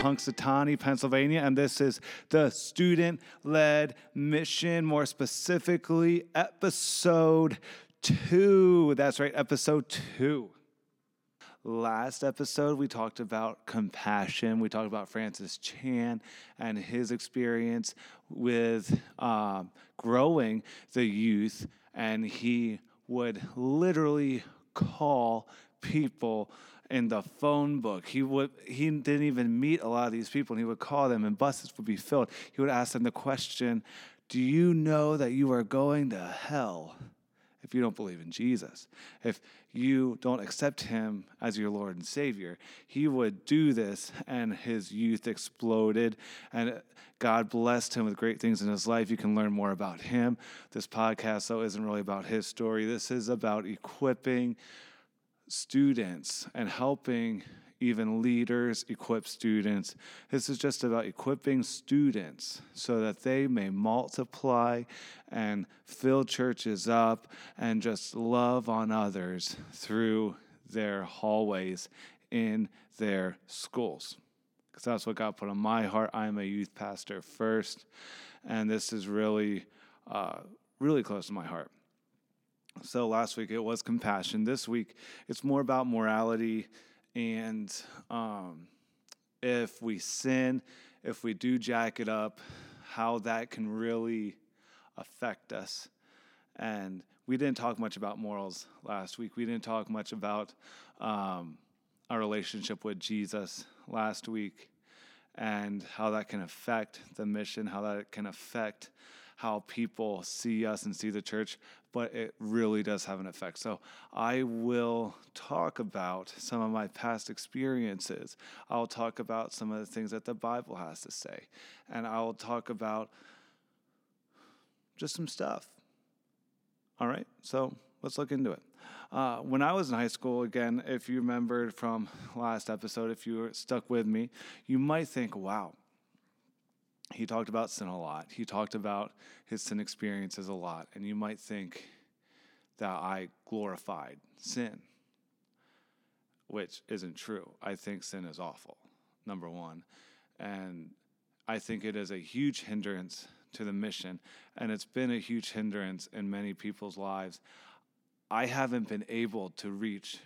Punxsutawney, Pennsylvania, and this is the student led mission, more specifically, episode two. That's right, episode two. Last episode, we talked about compassion. We talked about Francis Chan and his experience with um, growing the youth, and he would literally call people in the phone book. He would he didn't even meet a lot of these people and he would call them and buses would be filled. He would ask them the question, "Do you know that you are going to hell if you don't believe in Jesus? If you don't accept him as your Lord and Savior?" He would do this and his youth exploded and God blessed him with great things in his life. You can learn more about him. This podcast though isn't really about his story. This is about equipping students and helping even leaders equip students. This is just about equipping students so that they may multiply and fill churches up and just love on others through their hallways in their schools. Because that's what God put on my heart. I'm a youth pastor first, and this is really, uh, really close to my heart. So last week it was compassion. This week it's more about morality and um, if we sin, if we do jack it up, how that can really affect us. And we didn't talk much about morals last week. We didn't talk much about um, our relationship with Jesus last week and how that can affect the mission, how that can affect how people see us and see the church, but it really does have an effect. So I will talk about some of my past experiences. I'll talk about some of the things that the Bible has to say, and I'll talk about just some stuff. All right, so let's look into it. Uh, when I was in high school, again, if you remembered from last episode, if you were stuck with me, you might think, wow, he talked about sin a lot. He talked about his sin experiences a lot. And you might think that I glorified sin, which isn't true. I think sin is awful, number one. And I think it is a huge hindrance to the mission. And it's been a huge hindrance in many people's lives. I haven't been able to reach,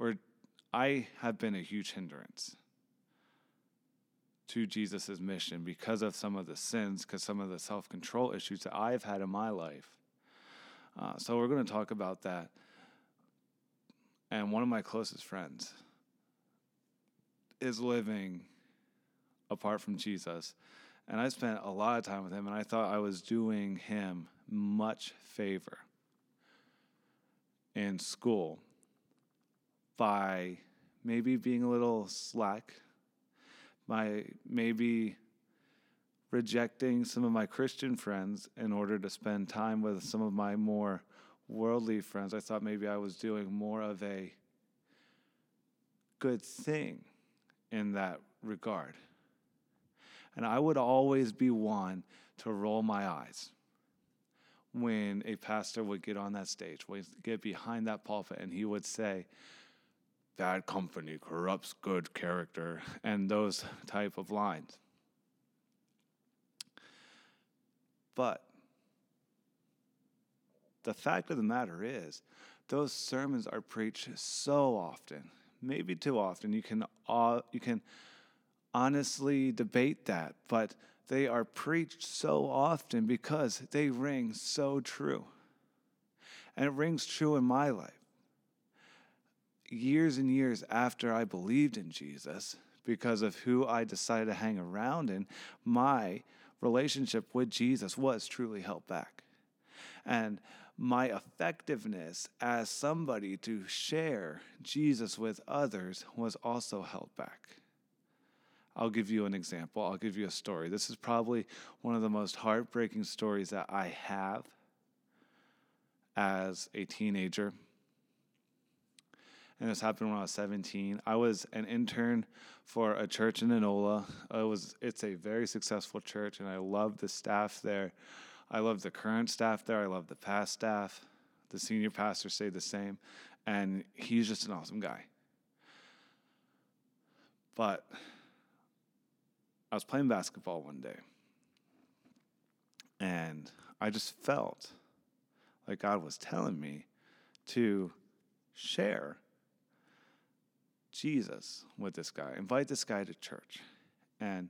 or I have been a huge hindrance to Jesus' mission because of some of the sins, because some of the self control issues that I've had in my life. Uh, so we're going to talk about that. And one of my closest friends is living apart from Jesus. And I spent a lot of time with him, and I thought I was doing him much favor in school by maybe being a little slack my maybe rejecting some of my Christian friends in order to spend time with some of my more worldly friends. I thought maybe I was doing more of a good thing in that regard. And I would always be one to roll my eyes when a pastor would get on that stage, would get behind that pulpit, and he would say, bad company corrupts good character and those type of lines. But the fact of the matter is those sermons are preached so often maybe too often you can uh, you can honestly debate that but they are preached so often because they ring so true. And it rings true in my life years and years after I believed in Jesus, because of who I decided to hang around in, my relationship with Jesus was truly held back. And my effectiveness as somebody to share Jesus with others was also held back. I'll give you an example. I'll give you a story. This is probably one of the most heartbreaking stories that I have as a teenager and this happened when I was 17. I was an intern for a church in Enola. It was it's a very successful church, and I love the staff there. I love the current staff there. I love the past staff. The senior pastor say the same, and he's just an awesome guy. But I was playing basketball one day, and I just felt like God was telling me to share Jesus with this guy, invite this guy to church. And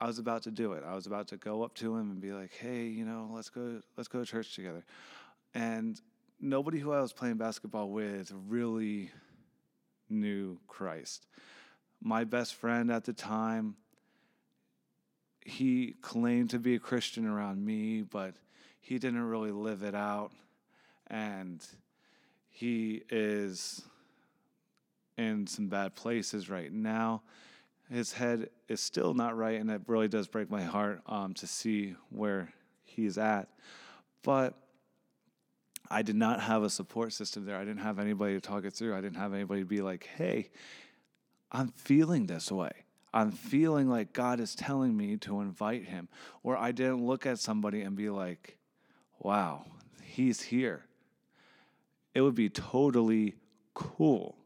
I was about to do it. I was about to go up to him and be like, "Hey, you know, let's go let's go to church together." And nobody who I was playing basketball with really knew Christ. My best friend at the time, he claimed to be a Christian around me, but he didn't really live it out. And he is in some bad places right now. His head is still not right, and it really does break my heart um, to see where he's at. But I did not have a support system there. I didn't have anybody to talk it through. I didn't have anybody to be like, hey, I'm feeling this way. I'm feeling like God is telling me to invite him. Or I didn't look at somebody and be like, wow, he's here. It would be totally cool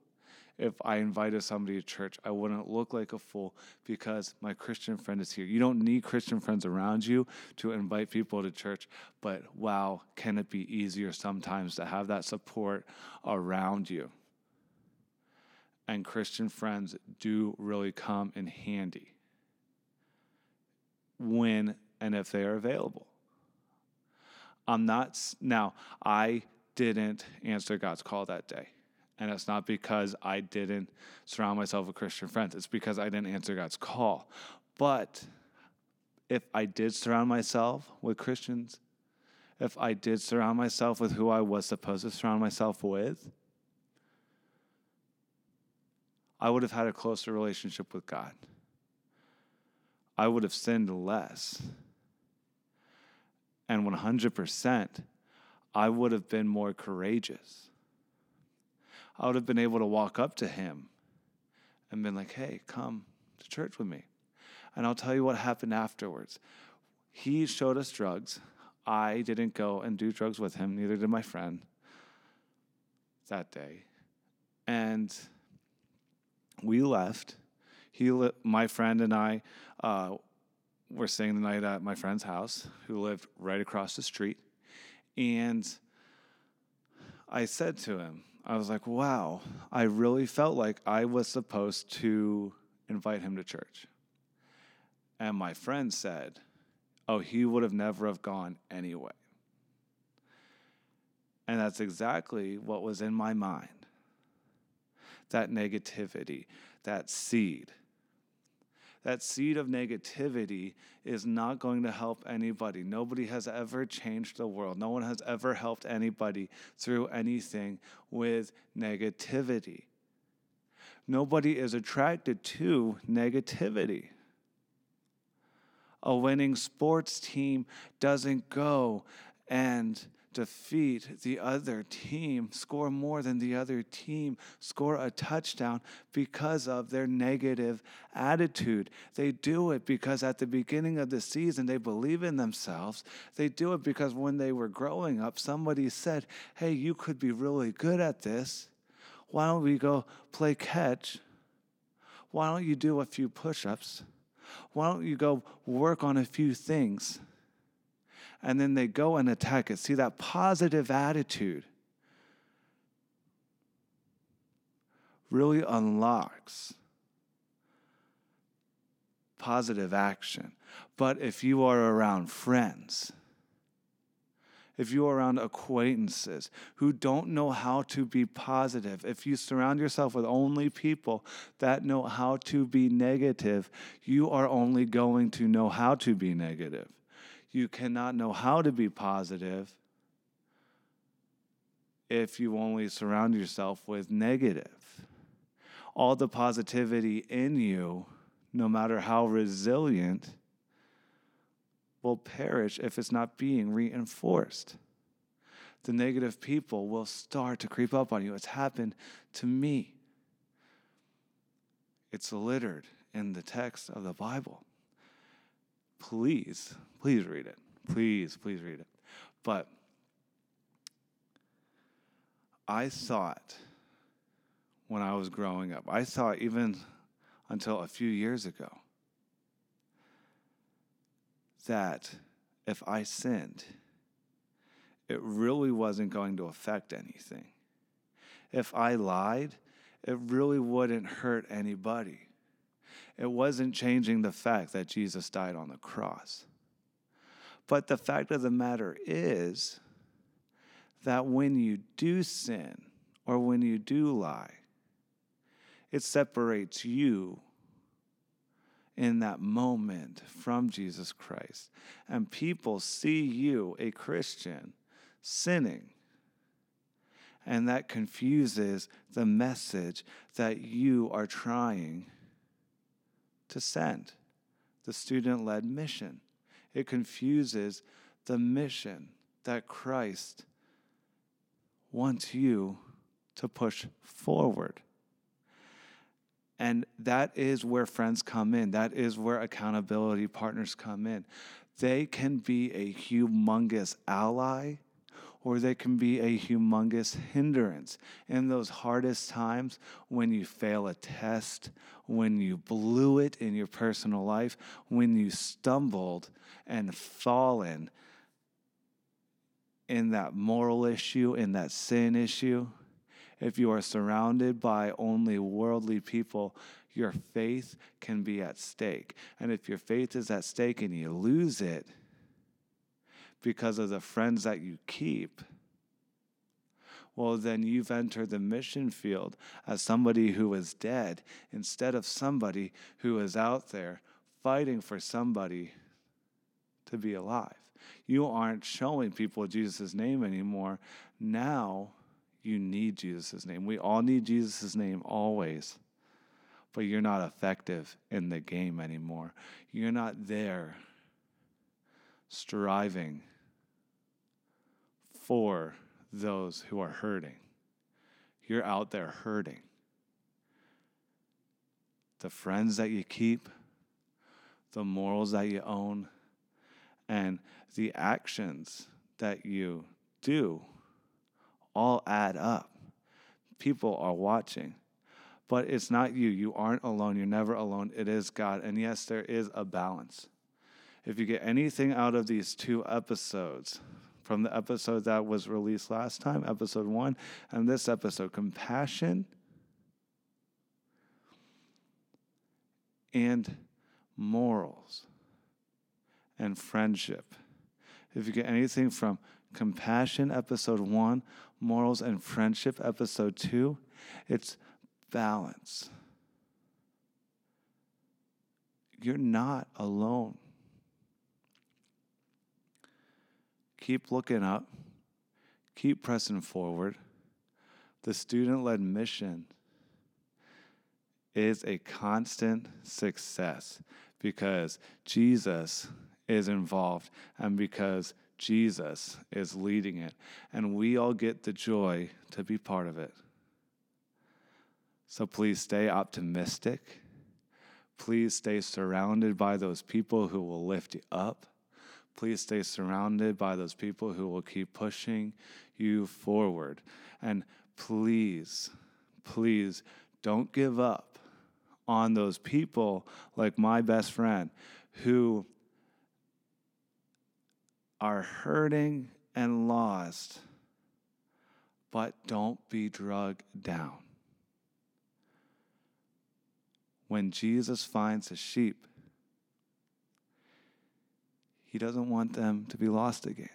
if I invited somebody to church. I wouldn't look like a fool because my Christian friend is here. You don't need Christian friends around you to invite people to church, but wow, can it be easier sometimes to have that support around you? And Christian friends do really come in handy when and if they are available. I'm not, now, I didn't answer God's call that day. And it's not because I didn't surround myself with Christian friends, it's because I didn't answer God's call. But if I did surround myself with Christians, if I did surround myself with who I was supposed to surround myself with, I would have had a closer relationship with God. I would have sinned less. And 100%, I would have been more courageous. I would have been able to walk up to him and been like, hey, come to church with me. And I'll tell you what happened afterwards. He showed us drugs. I didn't go and do drugs with him, neither did my friend that day. And we left. He, my friend and I uh, were staying the night at my friend's house, who lived right across the street. And I said to him, I was like, wow, I really felt like I was supposed to invite him to church. And my friend said, oh, he would have never have gone anyway. And that's exactly what was in my mind. That negativity, that seed that seed of negativity is not going to help anybody. Nobody has ever changed the world. No one has ever helped anybody through anything with negativity. Nobody is attracted to negativity. A winning sports team doesn't go and defeat the other team, score more than the other team, score a touchdown because of their negative attitude. They do it because at the beginning of the season they believe in themselves. They do it because when they were growing up, somebody said, Hey, you could be really good at this. Why don't we go play catch? Why don't you do a few push ups? Why don't you go work on a few things? And then they go and attack it. See that positive attitude really unlocks positive action. But if you are around friends, if you are around acquaintances who don't know how to be positive, if you surround yourself with only people that know how to be negative, you are only going to know how to be negative you cannot know how to be positive if you only surround yourself with negative. All the positivity in you, no matter how resilient, will perish if it's not being reinforced. the negative people will start to creep up on you. It's happened to me. It's littered in the text of the Bible. Please, please read it. Please, please read it. But I thought when I was growing up, I thought even until a few years ago, that if I sinned, it really wasn't going to affect anything. If I lied, it really wouldn't hurt anybody. It wasn't changing the fact that Jesus died on the cross. But the fact of the matter is that when you do sin or when you do lie, it separates you in that moment from Jesus Christ. And people see you, a Christian, sinning. And that confuses the message that you are trying to send the student led mission. It confuses the mission that Christ wants you to push forward. And that is where friends come in. That is where accountability partners come in. They can be a humongous ally or they can be a humongous hindrance in those hardest times when you fail a test, when you blew it in your personal life, when you stumbled and fallen in that moral issue, in that sin issue. If you are surrounded by only worldly people, your faith can be at stake. And if your faith is at stake and you lose it, because of the friends that you keep, well, then you've entered the mission field as somebody who is dead instead of somebody who is out there fighting for somebody to be alive. You aren't showing people Jesus' name anymore. Now you need Jesus' name. We all need Jesus' name always, but you're not effective in the game anymore. You're not there striving for those who are hurting. You're out there hurting. The friends that you keep, the morals that you own, and the actions that you do all add up. People are watching. But it's not you. You aren't alone. You're never alone. It is God. And yes, there is a balance. If you get anything out of these two episodes, from the episode that was released last time, episode one, and this episode compassion and morals and friendship. If you get anything from compassion, episode one, morals and friendship, episode two, it's balance. You're not alone. Keep looking up, keep pressing forward. The student led mission is a constant success because Jesus is involved and because Jesus is leading it. And we all get the joy to be part of it. So please stay optimistic. Please stay surrounded by those people who will lift you up. Please stay surrounded by those people who will keep pushing you forward. And please, please don't give up on those people like my best friend who are hurting and lost, but don't be drugged down. When Jesus finds a sheep, he doesn't want them to be lost again.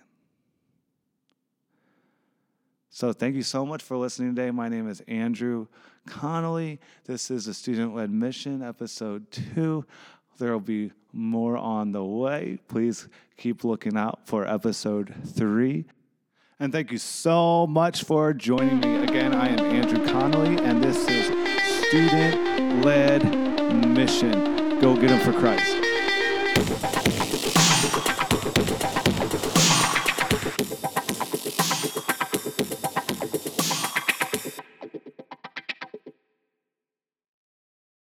So, thank you so much for listening today. My name is Andrew Connolly. This is a student led mission, episode two. There will be more on the way. Please keep looking out for episode three. And thank you so much for joining me. Again, I am Andrew Connolly, and this is Student Led Mission. Go get them for Christ.